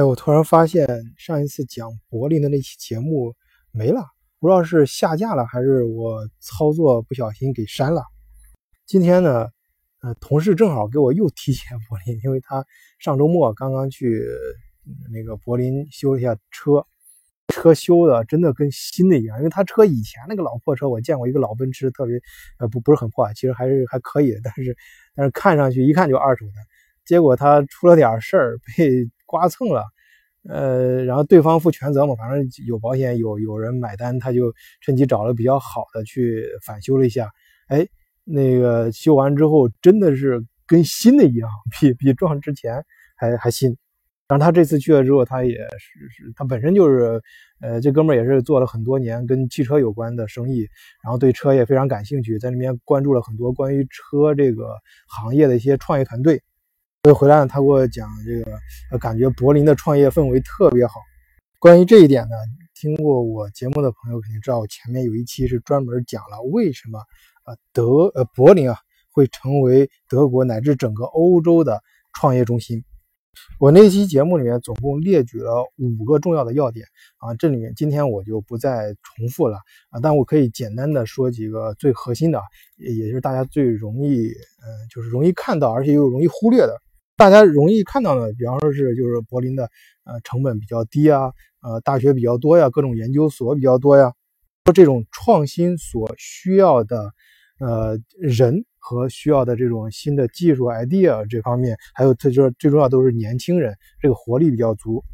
哎，我突然发现上一次讲柏林的那期节目没了，不知道是下架了还是我操作不小心给删了。今天呢，呃，同事正好给我又提起柏林，因为他上周末刚刚去那个柏林修了一下车，车修的真的跟新的一样。因为他车以前那个老破车，我见过一个老奔驰，特别呃不不是很破，其实还是还可以，但是但是看上去一看就二手的。结果他出了点事儿，被刮蹭了，呃，然后对方负全责嘛，反正有保险，有有人买单，他就趁机找了比较好的去返修了一下，哎，那个修完之后真的是跟新的一样，比比撞之前还还新。然后他这次去了之后，他也是是，他本身就是，呃，这哥们也是做了很多年跟汽车有关的生意，然后对车也非常感兴趣，在那边关注了很多关于车这个行业的一些创业团队。所以回来呢，他给我讲这个，呃，感觉柏林的创业氛围特别好。关于这一点呢，听过我节目的朋友肯定知道，我前面有一期是专门讲了为什么，呃，德呃柏林啊会成为德国乃至整个欧洲的创业中心。我那期节目里面总共列举了五个重要的要点啊，这里面今天我就不再重复了啊，但我可以简单的说几个最核心的，也就是大家最容易，呃，就是容易看到而且又容易忽略的。大家容易看到的，比方说是就是柏林的，呃，成本比较低啊，呃，大学比较多呀，各种研究所比较多呀，说这种创新所需要的，呃，人和需要的这种新的技术 idea 这方面，还有它就是最重要都是年轻人，这个活力比较足。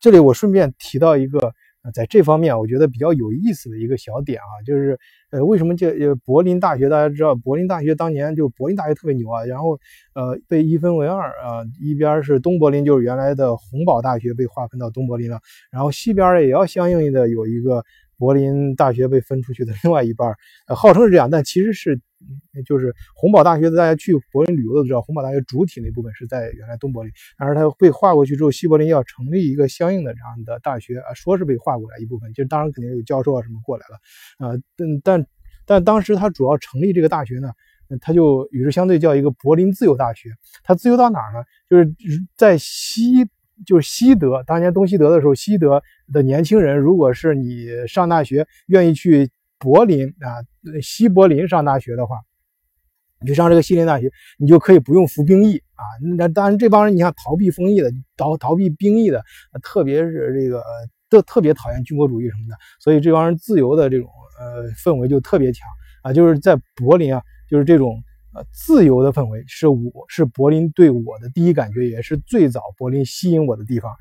这里我顺便提到一个。在这方面，我觉得比较有意思的一个小点啊，就是，呃，为什么这呃柏林大学大家知道，柏林大学当年就柏林大学特别牛啊，然后，呃，被一分为二啊，一边是东柏林，就是原来的洪堡大学被划分到东柏林了，然后西边也要相应的有一个。柏林大学被分出去的另外一半，呃，号称是这样，但其实是，就是洪堡大学的。大家去柏林旅游都知道，洪堡大学主体那部分是在原来东柏林，但是它被划过去之后，西柏林要成立一个相应的这样的大学啊，说是被划过来一部分，就当然肯定有教授啊什么过来了，啊，但但但当时它主要成立这个大学呢，它就与之相对叫一个柏林自由大学，它自由到哪儿呢？就是在西。就是西德当年东西德的时候，西德的年轻人，如果是你上大学愿意去柏林啊，西柏林上大学的话，你上这个西林大学，你就可以不用服兵役啊。那当然这帮人，你像逃避封役的，逃逃避兵役的，特别是这个特特别讨厌军国主义什么的，所以这帮人自由的这种呃氛围就特别强啊。就是在柏林啊，就是这种。呃，自由的氛围是我是柏林对我的第一感觉，也是最早柏林吸引我的地方。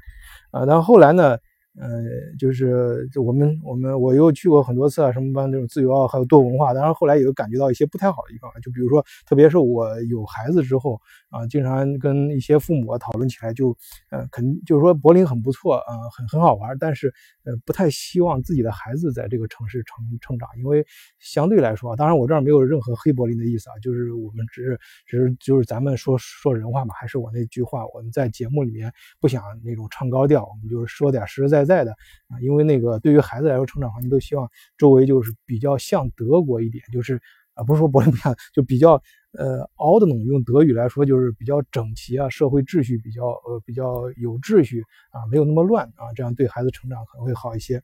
啊，但后来呢？呃，就是我们我们我又去过很多次啊，什么班那种自由啊，还有多文化。但是后来也感觉到一些不太好的地方，就比如说，特别是我有孩子之后啊，经常跟一些父母讨论起来，就呃，肯就是说柏林很不错啊，很很好玩，但是呃，不太希望自己的孩子在这个城市成成长，因为相对来说，当然我这儿没有任何黑柏林的意思啊，就是我们只是只是就是咱们说说人话嘛，还是我那句话，我们在节目里面不想那种唱高调，我们就是说点实实在。在的啊，因为那个对于孩子来说，成长环境都希望周围就是比较像德国一点，就是啊，不是说柏林不像，就比较呃，o d 弄用德语来说就是比较整齐啊，社会秩序比较呃比较有秩序啊，没有那么乱啊，这样对孩子成长可能会好一些。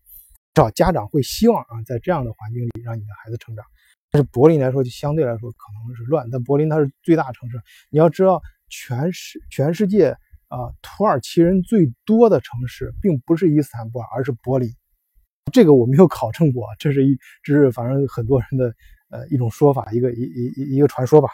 至少家长会希望啊，在这样的环境里让你的孩子成长。但是柏林来说，就相对来说可能是乱。但柏林它是最大城市，你要知道，全世全世界。啊，土耳其人最多的城市并不是伊斯坦布尔，而是柏林。这个我没有考证过，这是一，这是反正很多人的呃一种说法，一个一一一一个传说吧。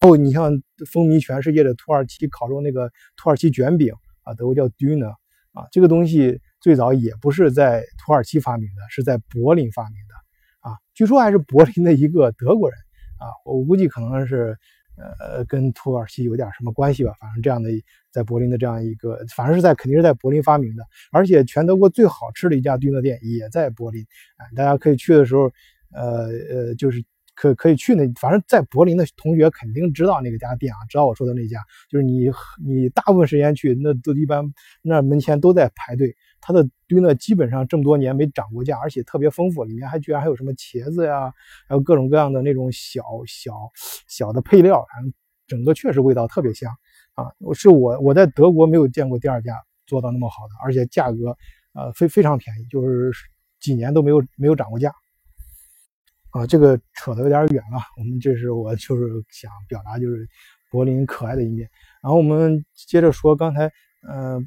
后你像风靡全世界的土耳其烤肉那个土耳其卷饼啊，德国叫 döner 啊，这个东西最早也不是在土耳其发明的，是在柏林发明的啊。据说还是柏林的一个德国人啊，我估计可能是。呃，跟土耳其有点什么关系吧？反正这样的，在柏林的这样一个，反正是在肯定是在柏林发明的，而且全德国最好吃的一家 döner 店也在柏林。啊，大家可以去的时候，呃呃，就是可可以去那，反正在柏林的同学肯定知道那个家店啊，知道我说的那家，就是你你大部分时间去，那都一般那门前都在排队。它的堆呢，基本上这么多年没涨过价，而且特别丰富，里面还居然还有什么茄子呀，还有各种各样的那种小小小的配料，反正整个确实味道特别香啊！是我我在德国没有见过第二家做到那么好的，而且价格呃非非常便宜，就是几年都没有没有涨过价。啊，这个扯得有点远了。我们这是我就是想表达就是柏林可爱的一面。然后我们接着说刚才，呃，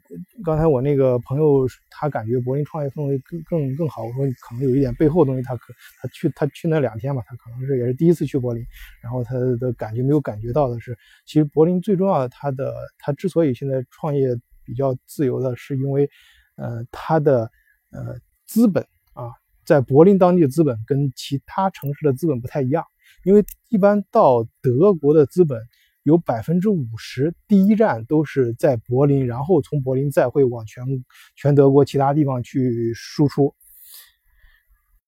刚才我那个朋友他感觉柏林创业氛围更更更好。我说可能有一点背后的东西，他可他去他去那两天吧，他可能是也是第一次去柏林，然后他的感觉没有感觉到的是，其实柏林最重要的，他的他之所以现在创业比较自由的，是因为，呃，他的呃资本。在柏林当地的资本跟其他城市的资本不太一样，因为一般到德国的资本有百分之五十第一站都是在柏林，然后从柏林再会往全全德国其他地方去输出。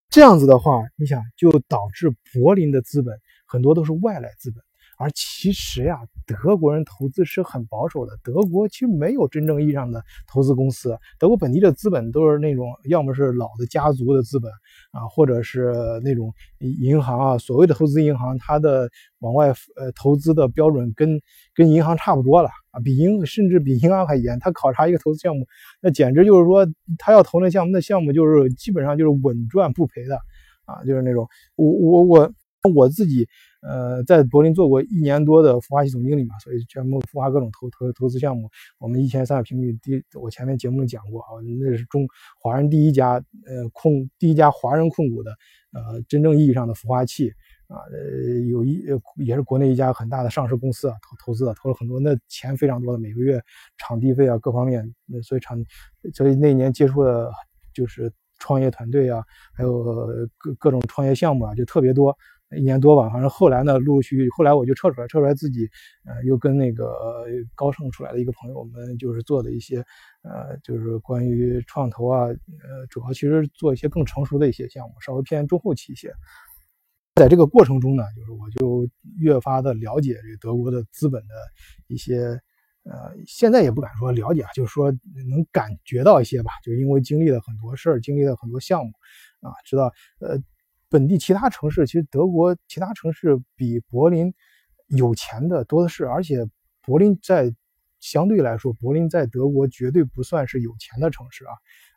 这样子的话，你想就导致柏林的资本很多都是外来资本。而其实呀，德国人投资是很保守的。德国其实没有真正意义上的投资公司，德国本地的资本都是那种要么是老的家族的资本啊，或者是那种银行啊。所谓的投资银行，它的往外呃投资的标准跟跟银行差不多了啊，比银甚至比银行还严。他考察一个投资项目，那简直就是说，他要投那项目，那项目就是基本上就是稳赚不赔的啊，就是那种我我我我我自己。呃，在柏林做过一年多的孵化器总经理嘛，所以全部孵化各种投投投资项目。我们一千三百平米，第我前面节目讲过啊，那是中华人第一家呃控第一家华人控股的呃真正意义上的孵化器啊，呃有一也是国内一家很大的上市公司啊投投资的，投了很多，那钱非常多的，每个月场地费啊各方面，那所以场所以那年接触的就是创业团队啊，还有各各种创业项目啊，就特别多。一年多吧，反正后来呢，陆陆续续，后来我就撤出来，撤出来自己，呃，又跟那个高盛出来的一个朋友，我们就是做的一些，呃，就是关于创投啊，呃，主要其实做一些更成熟的一些项目，稍微偏中后期一些。在这个过程中呢，就是我就越发的了解这个德国的资本的一些，呃，现在也不敢说了解啊，就是说能感觉到一些吧，就因为经历了很多事儿，经历了很多项目，啊，知道，呃。本地其他城市，其实德国其他城市比柏林有钱的多的是，而且柏林在相对来说，柏林在德国绝对不算是有钱的城市啊，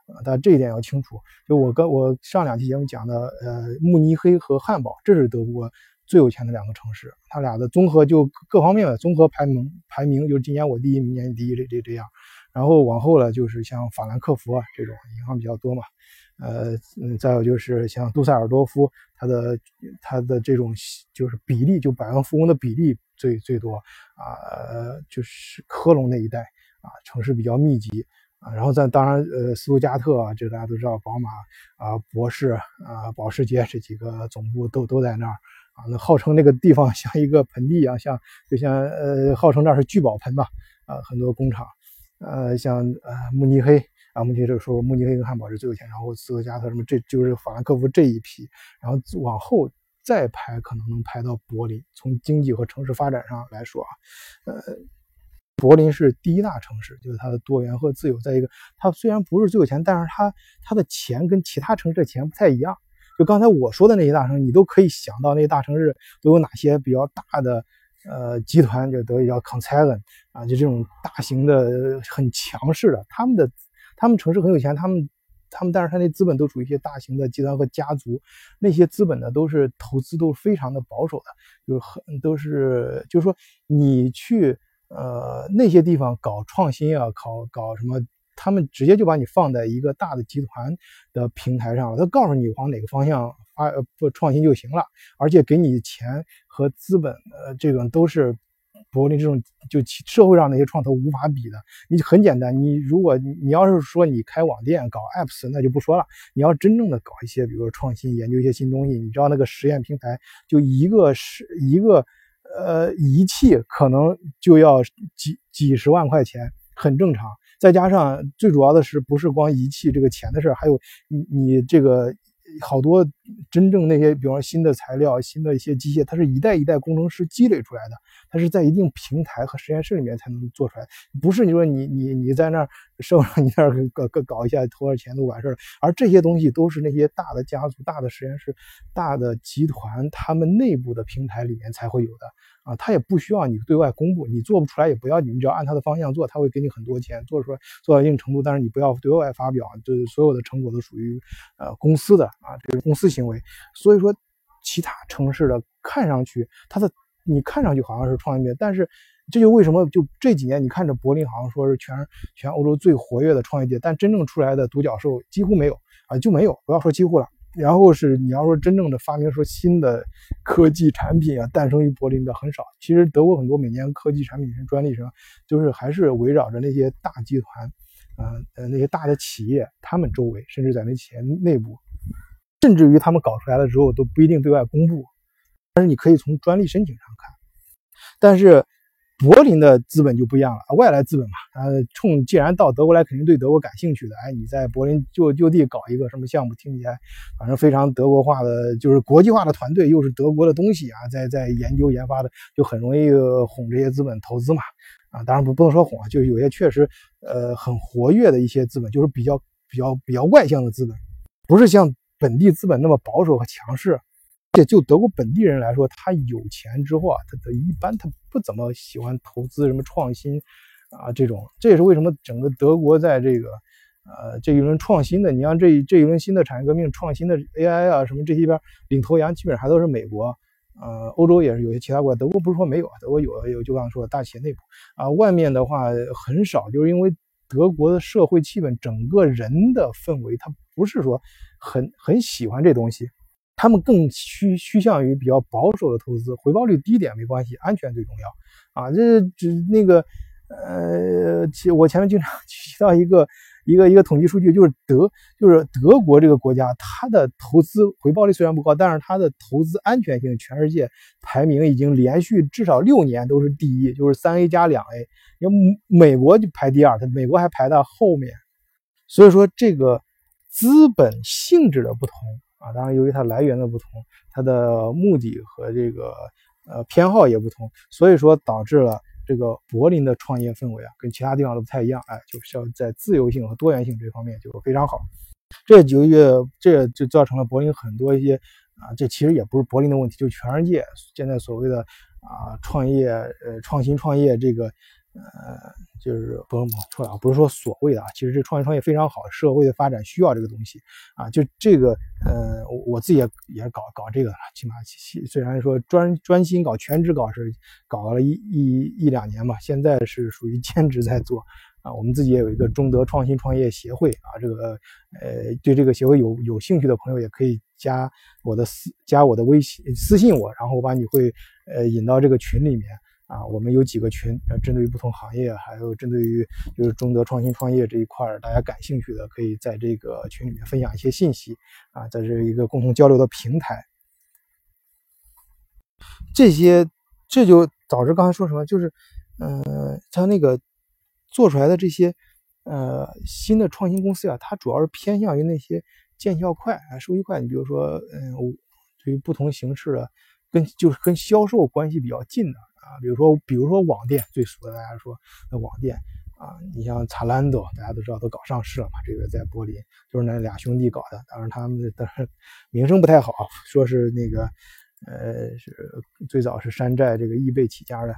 呃，但这一点要清楚。就我跟我上两期节目讲的，呃，慕尼黑和汉堡，这是德国最有钱的两个城市，它俩的综合就各方面的综合排名排名，就是今年我第一，明年第一，这这这样。然后往后呢，就是像法兰克福啊这种银行比较多嘛。呃，嗯，再有就是像杜塞尔多夫，它的它的这种就是比例，就百万富翁的比例最最多啊，呃，就是科隆那一带啊，城市比较密集啊。然后在当然，呃，斯图加特啊，这大家都知道，宝马啊，博士啊，保时捷这几个总部都都在那儿啊。那号称那个地方 像一个盆地一样，像就像呃，号称那是聚宝盆吧啊，很多工厂，呃，像呃慕尼黑。啊，目前就是说慕尼黑跟汉堡是最有钱，然后斯图加特什么，这就是法兰克福这一批，然后往后再排可能能排到柏林。从经济和城市发展上来说啊，呃，柏林是第一大城市，就是它的多元和自由。再一个，它虽然不是最有钱，但是它它的钱跟其他城市的钱不太一样。就刚才我说的那些大城市，你都可以想到那些大城市都有哪些比较大的呃集团，就德语叫 concern 啊，就这种大型的很强势的，他们的。他们城市很有钱，他们，他们，但是他那资本都属于一些大型的集团和家族，那些资本呢都是投资都是非常的保守的，就是很都是，就是说你去呃那些地方搞创新啊，搞搞什么，他们直接就把你放在一个大的集团的平台上了，他告诉你往哪个方向发呃不创新就行了，而且给你钱和资本呃这种都是。柏林这种就社会上那些创投无法比的，你很简单，你如果你要是说你开网店搞 apps，那就不说了。你要真正的搞一些，比如说创新，研究一些新东西，你知道那个实验平台，就一个是一个呃仪器，可能就要几几十万块钱，很正常。再加上最主要的是，不是光仪器这个钱的事，还有你你这个好多真正那些，比方说新的材料、新的一些机械，它是一代一代工程师积累出来的，它是在一定平台和实验室里面才能做出来，不是你说你你你在那儿社会上 你那儿搞搞搞一下投点钱就完事儿了。而这些东西都是那些大的家族、大的实验室、大的集团他们内部的平台里面才会有的。啊，他也不需要你对外公布，你做不出来也不要紧，你只要按他的方向做，他会给你很多钱，做出来做到一定程度，但是你不要对外发表，就所有的成果都属于呃公司的啊，这个公司型行为。所以说，其他城市的看上去它的你看上去好像是创业但是这就为什么就这几年你看着柏林好像说是全全欧洲最活跃的创业界，但真正出来的独角兽几乎没有啊，就没有，不要说几乎了。然后是你要说真正的发明说新的科技产品啊，诞生于柏林的很少。其实德国很多每年科技产品上、专利上，就是还是围绕着那些大集团，啊呃那些大的企业，他们周围，甚至在那企业内部，甚至于他们搞出来了之后都不一定对外公布，但是你可以从专利申请上看，但是。柏林的资本就不一样了，外来资本嘛，呃，冲既然到德国来，肯定对德国感兴趣的。哎，你在柏林就就地搞一个什么项目，听起来反正非常德国化的，就是国际化的团队，又是德国的东西啊，在在研究研发的，就很容易哄这些资本投资嘛。啊，当然不不能说哄啊，就是有些确实呃很活跃的一些资本，就是比较比较比较外向的资本，不是像本地资本那么保守和强势。且就德国本地人来说，他有钱之后啊，他他一般他不怎么喜欢投资什么创新啊这种。这也是为什么整个德国在这个呃这一轮创新的，你像这这一轮新的产业革命创新的 AI 啊什么这些边领头羊，基本上还都是美国。呃，欧洲也是有些其他国家，德国不是说没有，德国有有就刚刚说的大企业内部啊，外面的话很少，就是因为德国的社会气氛，整个人的氛围，他不是说很很喜欢这东西。他们更趋趋向于比较保守的投资，回报率低点没关系，安全最重要啊！这只那个呃，我前面经常 提到一个一个一个统计数据，就是德就是德国这个国家，它的投资回报率虽然不高，但是它的投资安全性全世界排名已经连续至少六年都是第一，就是三 A 加两 A，因为美国就排第二，它美国还排在后面，所以说这个资本性质的不同。啊，当然，由于它来源的不同，它的目的和这个呃偏好也不同，所以说导致了这个柏林的创业氛围啊，跟其他地方都不太一样。哎，就是要在自由性和多元性这方面就非常好。这就越这就造成了柏林很多一些啊，这其实也不是柏林的问题，就全世界现在所谓的啊创业呃创新创业这个。呃，就是不不错了，不是说所谓的啊，其实这创业创业非常好，社会的发展需要这个东西啊。就这个，呃，我自己也也搞搞这个了，起码虽然说专专心搞全职搞是搞了一一一两年吧，现在是属于兼职在做啊。我们自己也有一个中德创新创业协会啊，这个呃，对这个协会有有兴趣的朋友也可以加我的私加我的微信私信我，然后我把你会呃引到这个群里面。啊，我们有几个群，针对于不同行业，还有针对于就是中德创新创业这一块，大家感兴趣的，可以在这个群里面分享一些信息，啊，在这一个共同交流的平台。这些这就导致刚才说什么，就是，呃，它那个做出来的这些，呃，新的创新公司啊，它主要是偏向于那些见效快啊，收益快。你比如说，嗯，对于不同形式的，跟就是跟销售关系比较近的。啊，比如说，比如说网店最熟的，大家说那网店啊，你像查兰多，大家都知道都搞上市了嘛，这个在柏林就是那俩兄弟搞的，当然他们的名声不太好，说是那个呃是最早是山寨这个易贝起家的。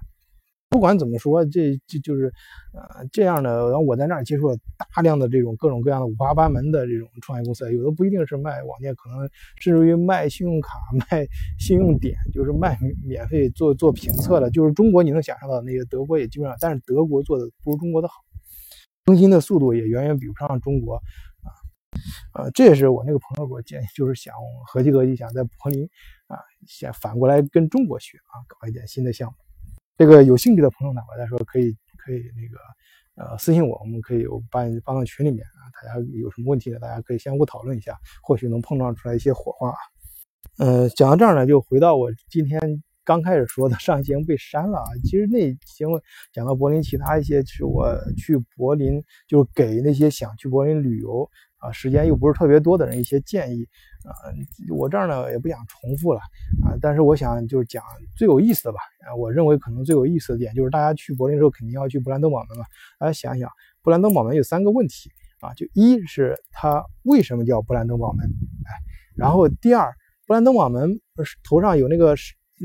不管怎么说，这这就是呃这样的。然后我在那儿接触了大量的这种各种各样的五花八门的这种创业公司，有的不一定是卖网店，可能甚至于卖信用卡、卖信用点，就是卖免费做做评测的。就是中国你能想象到那个，德国也基本上，但是德国做的不如中国的好，更新的速度也远远比不上中国啊。呃，这也是我那个朋友给我建议，就是想合计合计，想在柏林啊，想反过来跟中国学啊，搞一点新的项目。这个有兴趣的朋友呢，我再说可以可以那个呃私信我，我们可以我把你放到群里面啊，大家有什么问题呢？大家可以相互讨论一下，或许能碰撞出来一些火花。呃，讲到这儿呢，就回到我今天刚开始说的上一节目被删了啊。其实那节目讲到柏林其他一些，是我去柏林就是给那些想去柏林旅游啊，时间又不是特别多的人一些建议啊。我这儿呢也不想重复了啊，但是我想就是讲最有意思的吧。啊，我认为可能最有意思的点就是大家去柏林的时候肯定要去布兰登堡门嘛。大家想想，布兰登堡门有三个问题啊，就一是它为什么叫布兰登堡门？哎，然后第二。布兰登堡门头上有那个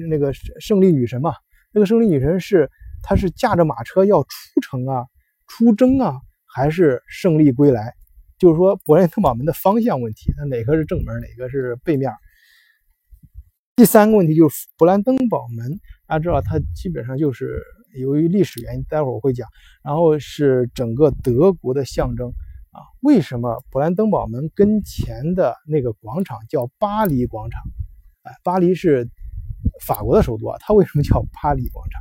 那个胜利女神嘛？那个胜利女神是她是驾着马车要出城啊、出征啊，还是胜利归来？就是说勃兰登堡门的方向问题，它哪个是正门，哪个是背面？第三个问题就是勃兰登堡门，大家知道它基本上就是由于历史原因，待会儿我会讲，然后是整个德国的象征。啊，为什么勃兰登堡门跟前的那个广场叫巴黎广场？哎，巴黎是法国的首都啊，它为什么叫巴黎广场？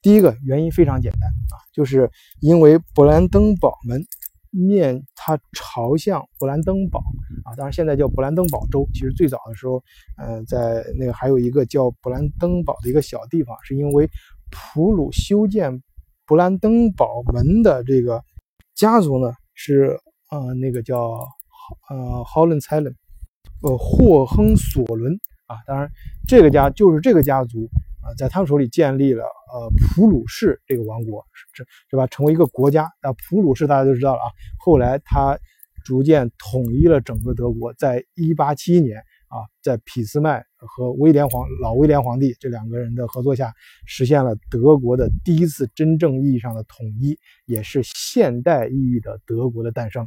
第一个原因非常简单啊，就是因为勃兰登堡门面它朝向勃兰登堡啊，当然现在叫勃兰登堡州，其实最早的时候，呃，在那个还有一个叫勃兰登堡的一个小地方，是因为普鲁修建勃兰登堡门的这个家族呢。是呃，那个叫呃 Holland c e l l e n 呃霍亨索伦啊，当然这个家就是这个家族啊，在他们手里建立了呃普鲁士这个王国，是是吧？成为一个国家啊，普鲁士大家都知道了啊。后来他逐渐统一了整个德国，在一八七一年。啊，在俾斯麦和威廉皇老威廉皇帝这两个人的合作下，实现了德国的第一次真正意义上的统一，也是现代意义的德国的诞生。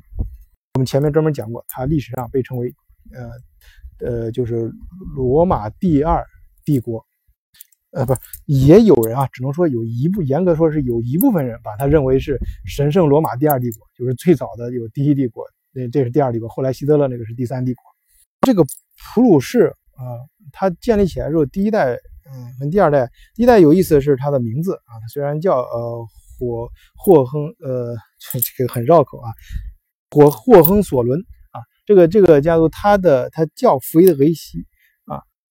我们前面专门讲过，它历史上被称为，呃，呃，就是罗马第二帝国。呃，不，也有人啊，只能说有一部，严格说是有一部分人把它认为是神圣罗马第二帝国，就是最早的有第一帝国，那这是第二帝国，后来希特勒那个是第三帝国。这个普鲁士啊，它建立起来之后，第一代，嗯，跟第二代，第一代有意思的是它的名字啊，它虽然叫呃霍霍亨，呃，这个很绕口啊，霍霍亨索伦啊，这个这个家族，它的它叫弗伊德维希。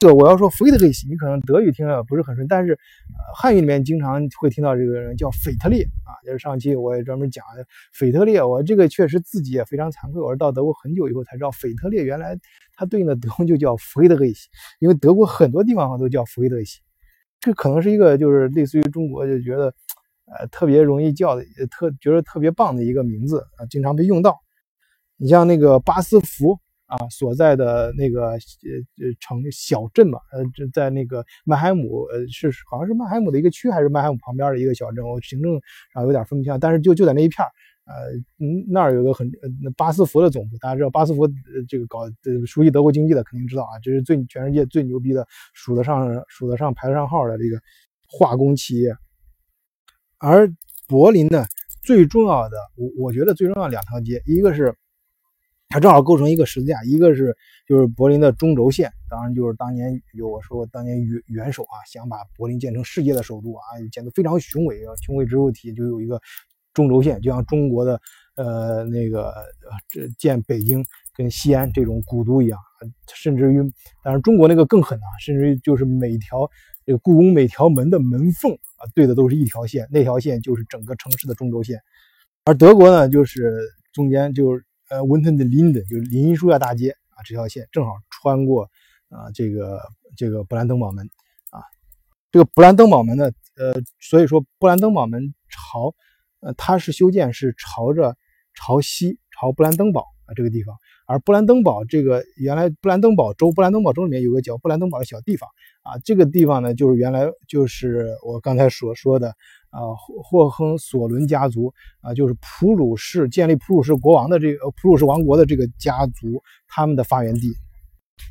这个我要说弗伊德里希，你可能德语听着不是很顺，但是呃汉语里面经常会听到这个人叫腓特烈啊，就是上期我也专门讲腓特烈，我这个确实自己也非常惭愧，我是到德国很久以后才知道腓特烈原来它对应的德文就叫弗伊德里希，因为德国很多地方都叫弗伊德里希，这可能是一个就是类似于中国就觉得呃特别容易叫的特觉得特别棒的一个名字啊，经常被用到，你像那个巴斯福。啊，所在的那个呃呃城小镇嘛，呃，在那个曼海姆，呃，是好像是曼海姆的一个区，还是曼海姆旁边的一个小镇，我行政上有点分不清，但是就就在那一片呃，嗯，那儿有个很呃巴斯福的总部，大家知道巴斯福呃这个搞呃熟悉德国经济的肯定知道啊，这是最全世界最牛逼的，数得上数得上排得上号的这个化工企业，而柏林呢，最重要的，我我觉得最重要两条街，一个是。它正好构成一个十字架，一个是就是柏林的中轴线，当然就是当年有我说当年元元首啊想把柏林建成世界的首都啊，建得非常雄伟啊，雄伟之物体就有一个中轴线，就像中国的呃那个这建北京跟西安这种古都一样，甚至于当然中国那个更狠啊，甚至于就是每条这个故宫每条门的门缝啊对的都是一条线，那条线就是整个城市的中轴线，而德国呢就是中间就是。呃，文森的林登就是林荫树下大街啊，这条线正好穿过啊这个这个布兰登堡门啊，这个布兰登堡门呢，呃，所以说布兰登堡门朝呃它是修建是朝着朝西朝布兰登堡啊这个地方，而布兰登堡这个原来布兰登堡州布兰登堡州里面有个叫布兰登堡的小地方啊，这个地方呢就是原来就是我刚才所说的。啊，霍霍亨索伦家族啊，就是普鲁士建立普鲁士国王的这个普鲁士王国的这个家族，他们的发源地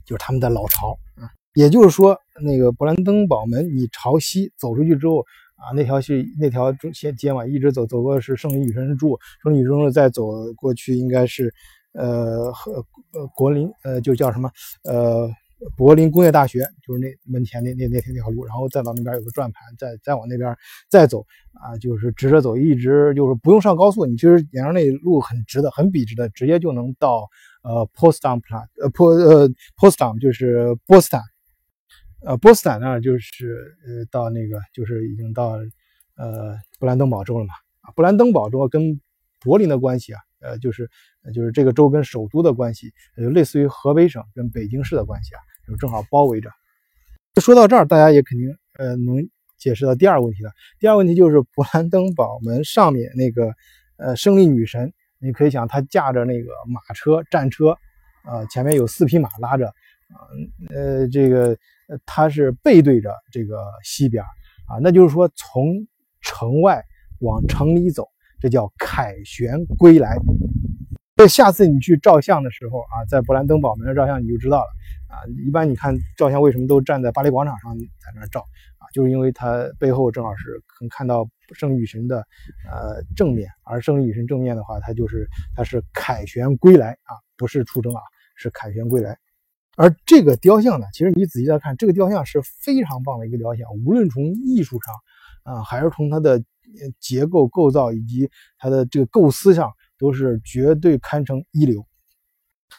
就是他们的老巢啊。也就是说，那个勃兰登堡门，你朝西走出去之后啊，那条是那条中线街嘛，一直走走过是圣女神柱，圣女神柱再走过去应该是呃和呃国林呃就叫什么呃。柏林工业大学就是那门前那那那那条路，然后再到那边有个转盘，再再往那边再走啊，就是直着走，一直就是不用上高速，你其实沿着那路很直的，很笔直的，直接就能到呃 Potsdam 呃 Po 呃 Potsdam 就是波斯坦。呃，波斯坦那儿，就是呃，到那个就是已经到呃布兰登堡州了嘛。布兰登堡州跟柏林的关系啊，呃，就是就是这个州跟首都的关系，就类似于河北省跟北京市的关系啊，就正好包围着。说到这儿，大家也肯定呃能解释到第二个问题了。第二个问题就是勃兰登堡门上面那个呃胜利女神，你可以想，她驾着那个马车战车，呃，前面有四匹马拉着，呃，这个。她是背对着这个西边啊，那就是说从城外往城里走，这叫凯旋归来。这下次你去照相的时候啊，在勃兰登堡门照相你就知道了啊。一般你看照相为什么都站在巴黎广场上在那照啊？就是因为它背后正好是能看到胜利女神的呃正面，而胜利女神正面的话，它就是它是凯旋归来啊，不是出征啊，是凯旋归来。而这个雕像呢，其实你仔细再看，这个雕像是非常棒的一个雕像，无论从艺术上啊，还是从它的结构构造以及它的这个构思上，都是绝对堪称一流。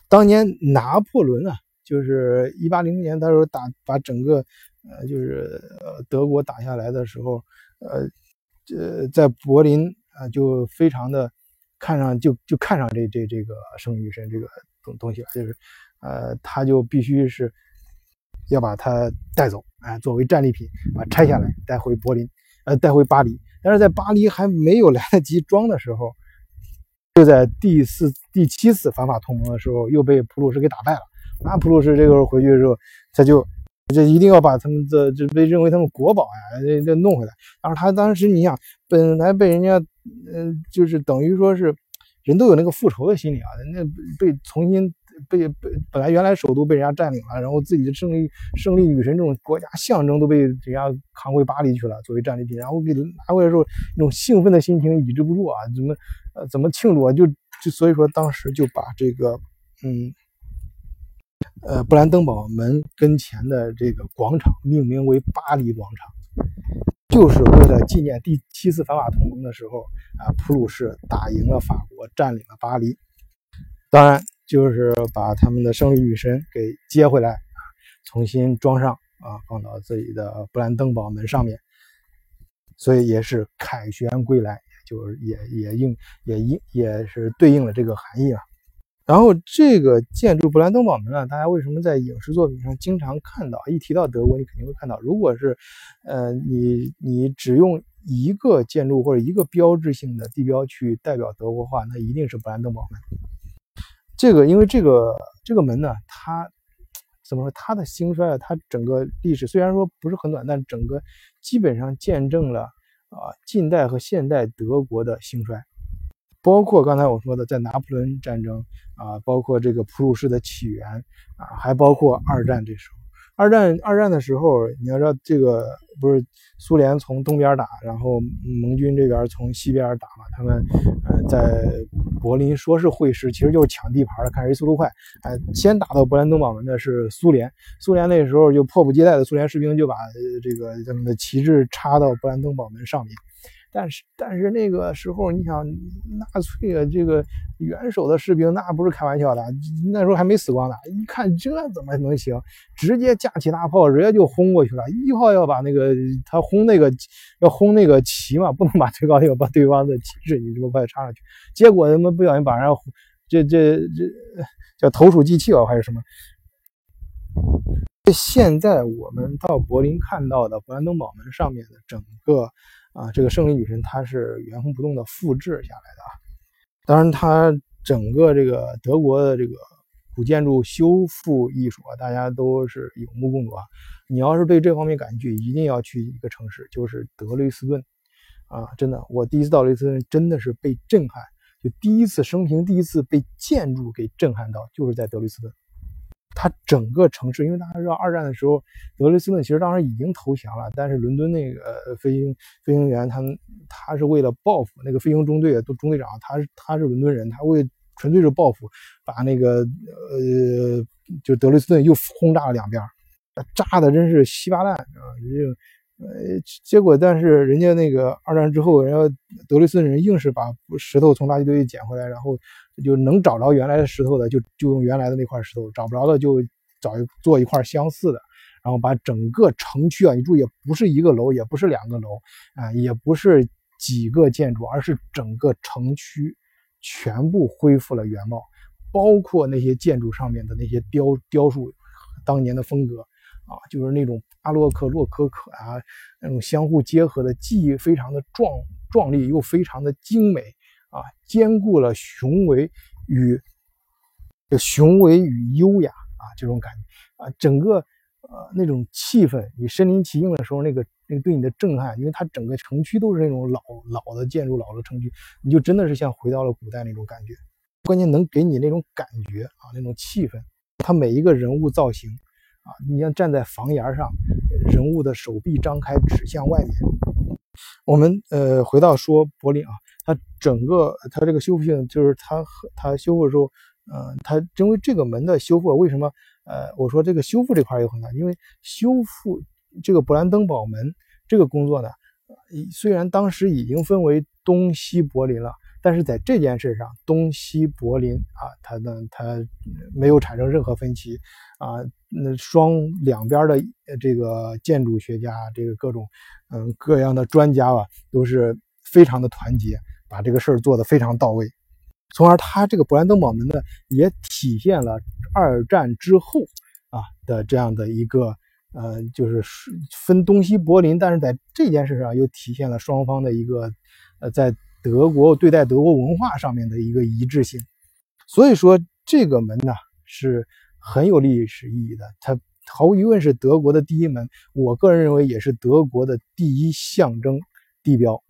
当年拿破仑啊，就是一八零零年，他说打把整个呃就是呃德国打下来的时候，呃呃在柏林啊就非常的看上就就看上这这这个圣女神这个东东西了，就是。呃，他就必须是要把它带走，哎，作为战利品，把拆下来带回柏林，呃，带回巴黎。但是在巴黎还没有 来得及装的时候，就在第四、第七次反法同盟的时候，又被普鲁士给打败了。那普鲁士这个时候回去的时候，他就就一定要把他们的就被认为他们国宝呀，这这弄回来。然后他当时你想，本来被人家，嗯，就是等于说是人都有那个复仇的心理啊，那被重新。被被本来原来首都被人家占领了，然后自己的胜利胜利女神这种国家象征都被人家扛回巴黎去了，作为战利品，然后给拿回来时候那种兴奋的心情抑制不住啊，怎么呃怎么庆祝啊？就就所以说当时就把这个嗯呃布兰登堡门跟前的这个广场命名为巴黎广场，就是为了纪念第七次反法同盟的时候啊，普鲁士打赢了法国，占领了巴黎，当然。就是把他们的胜利女神给接回来，重新装上啊，放到自己的布兰登堡门上面，所以也是凯旋归来，就是也也应也应也是对应了这个含义啊。然后这个建筑布兰登堡门啊，大家为什么在影视作品上经常看到？一提到德国，你肯定会看到。如果是呃你你只用一个建筑或者一个标志性的地标去代表德国话，那一定是布兰登堡门。这个，因为这个这个门呢，它怎么说？它的兴衰啊，它整个历史虽然说不是很短，但整个基本上见证了啊近代和现代德国的兴衰，包括刚才我说的在拿破仑战争啊，包括这个普鲁士的起源啊，还包括二战这时候。二战二战的时候，你要知道这个不是苏联从东边打，然后盟军这边从西边打嘛？他们呃在柏林说是会师，其实就是抢地盘的，看谁速度快。哎，先打到勃兰登堡门的是苏联，苏联那时候就迫不及待的，苏联士兵就把这个他们的旗帜插到勃兰登堡门上面。但是，但是那个时候，你想纳粹啊，这个元首的士兵那不是开玩笑的，那时候还没死光呢。一看这怎么能行，直接架起大炮，直接就轰过去了。一炮要把那个他轰那个要轰那个旗嘛，不能把最高那个把对方的旗帜你这么快插上去。结果他妈不小心把人家这这这叫投鼠忌器啊，还是什么？现在我们到柏林看到的勃兰登堡门上面的整个。啊，这个胜利女神她是原封不动的复制下来的啊。当然，它整个这个德国的这个古建筑修复艺术啊，大家都是有目共睹啊。你要是对这方面感兴趣，一定要去一个城市，就是德累斯顿啊！真的，我第一次到德累斯顿真的是被震撼，就第一次生平第一次被建筑给震撼到，就是在德累斯顿。他整个城市，因为大家知道二战的时候，德累斯顿其实当时已经投降了，但是伦敦那个飞行飞行员他们他是为了报复那个飞行中队的中队长，他是他是伦敦人，他为纯粹是报复，把那个呃就德累斯顿又轰炸了两遍，炸的真是稀巴烂啊！就呃结果，但是人家那个二战之后，人家德累斯顿人硬是把石头从垃圾堆里捡回来，然后。就能找着原来的石头的，就就用原来的那块石头；找不着的，就找一做一块相似的。然后把整个城区啊，你注意，不是一个楼，也不是两个楼啊，也不是几个建筑，而是整个城区全部恢复了原貌，包括那些建筑上面的那些雕雕塑，当年的风格啊，就是那种阿洛克、洛可可啊，那种相互结合的，既非常的壮壮丽，又非常的精美啊，兼顾了雄伟与雄伟与优雅啊，这种感觉啊，整个。呃，那种气氛，你身临其境的时候，那个那个对你的震撼，因为它整个城区都是那种老老的建筑、老的城区，你就真的是像回到了古代那种感觉。关键能给你那种感觉啊，那种气氛。它每一个人物造型啊，你像站在房檐上，人物的手臂张开指向外面。我们呃回到说柏林啊，它整个它这个修复性，就是它它修复的时候，嗯，它因为这个门的修复，为什么？呃，我说这个修复这块有很大，因为修复这个勃兰登堡门这个工作呢，虽然当时已经分为东西柏林了，但是在这件事上，东西柏林啊，它呢，它没有产生任何分歧啊，那双两边的这个建筑学家，这个各种嗯各样的专家吧，都是非常的团结，把这个事儿做得非常到位。从而，它这个勃兰登堡门呢，也体现了二战之后啊的这样的一个呃，就是分东西柏林，但是在这件事上又体现了双方的一个呃，在德国对待德国文化上面的一个一致性。所以说，这个门呢是很有历史意义的，它毫无疑问是德国的第一门。我个人认为，也是德国的第一象征地标，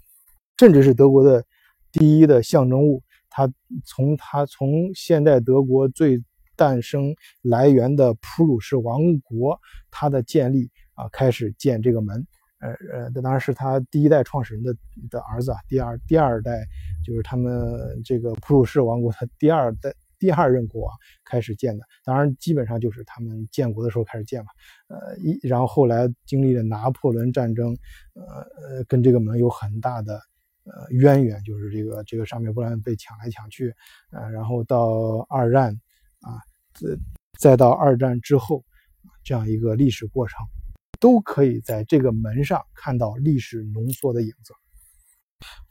甚至是德国的第一的象征物。它从它从现代德国最诞生来源的普鲁士王国，它的建立啊，开始建这个门，呃呃，这当然是他第一代创始人的的儿子啊，第二第二代就是他们这个普鲁士王国他第二代第二任国王开始建的，当然基本上就是他们建国的时候开始建嘛，呃一然后后来经历了拿破仑战争，呃呃，跟这个门有很大的。呃，渊源就是这个这个上面不断被抢来抢去，呃，然后到二战啊，再再到二战之后，这样一个历史过程，都可以在这个门上看到历史浓缩的影子。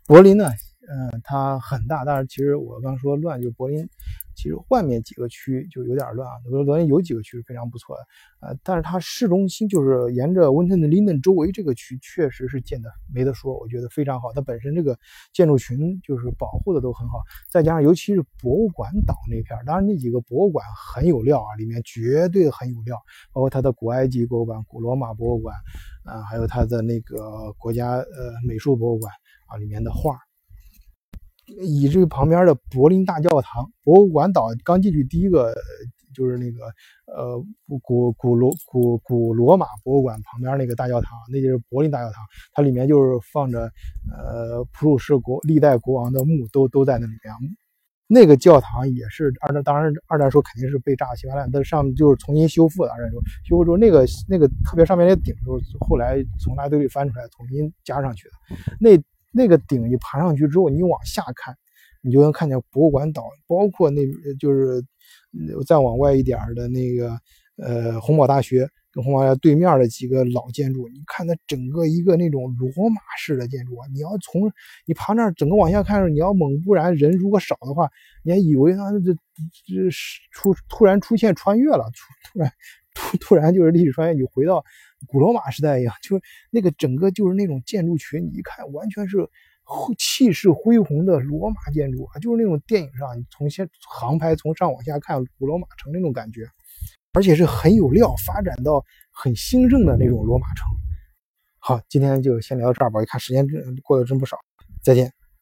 柏林呢？嗯，它很大，但是其实我刚说乱，就是柏林，其实外面几个区就有点乱啊。柏林有几个区是非常不错的，呃，但是它市中心就是沿着温特的林顿周围这个区，确实是建的没得说，我觉得非常好。它本身这个建筑群就是保护的都很好，再加上尤其是博物馆岛那片当然那几个博物馆很有料啊，里面绝对很有料，包括它的古埃及博物馆、古罗马博物馆，啊，还有它的那个国家呃美术博物馆啊里面的画。以这个旁边的柏林大教堂、博物馆岛刚进去第一个就是那个呃古古罗古古罗马博物馆旁边那个大教堂，那就是柏林大教堂。它里面就是放着呃普鲁士国历代国王的墓，都都在那里面。那个教堂也是二战，当然二战时候肯定是被炸的稀巴烂，但上面就是重新修复的。二战时候修复之后，那个那个特别上面那顶都是后来从垃圾堆里翻出来重新加上去的。那。那个顶你爬上去之后，你往下看，你就能看见博物馆岛，包括那就是再往外一点的那个呃洪堡大学跟洪堡大学对面的几个老建筑。你看它整个一个那种罗马式的建筑啊，你要从你爬那儿整个往下看，你要猛，不然人如果少的话，你还以为它这这出突然出现穿越了，突突然突突然就是历史穿越，你回到。古罗马时代一样，就是那个整个就是那种建筑群，你一看完全是气势恢宏的罗马建筑啊，就是那种电影上你从先航拍从上往下看古罗马城那种感觉，而且是很有料，发展到很兴盛的那种罗马城。好，今天就先聊到这儿吧，一看时间过得真不少，再见。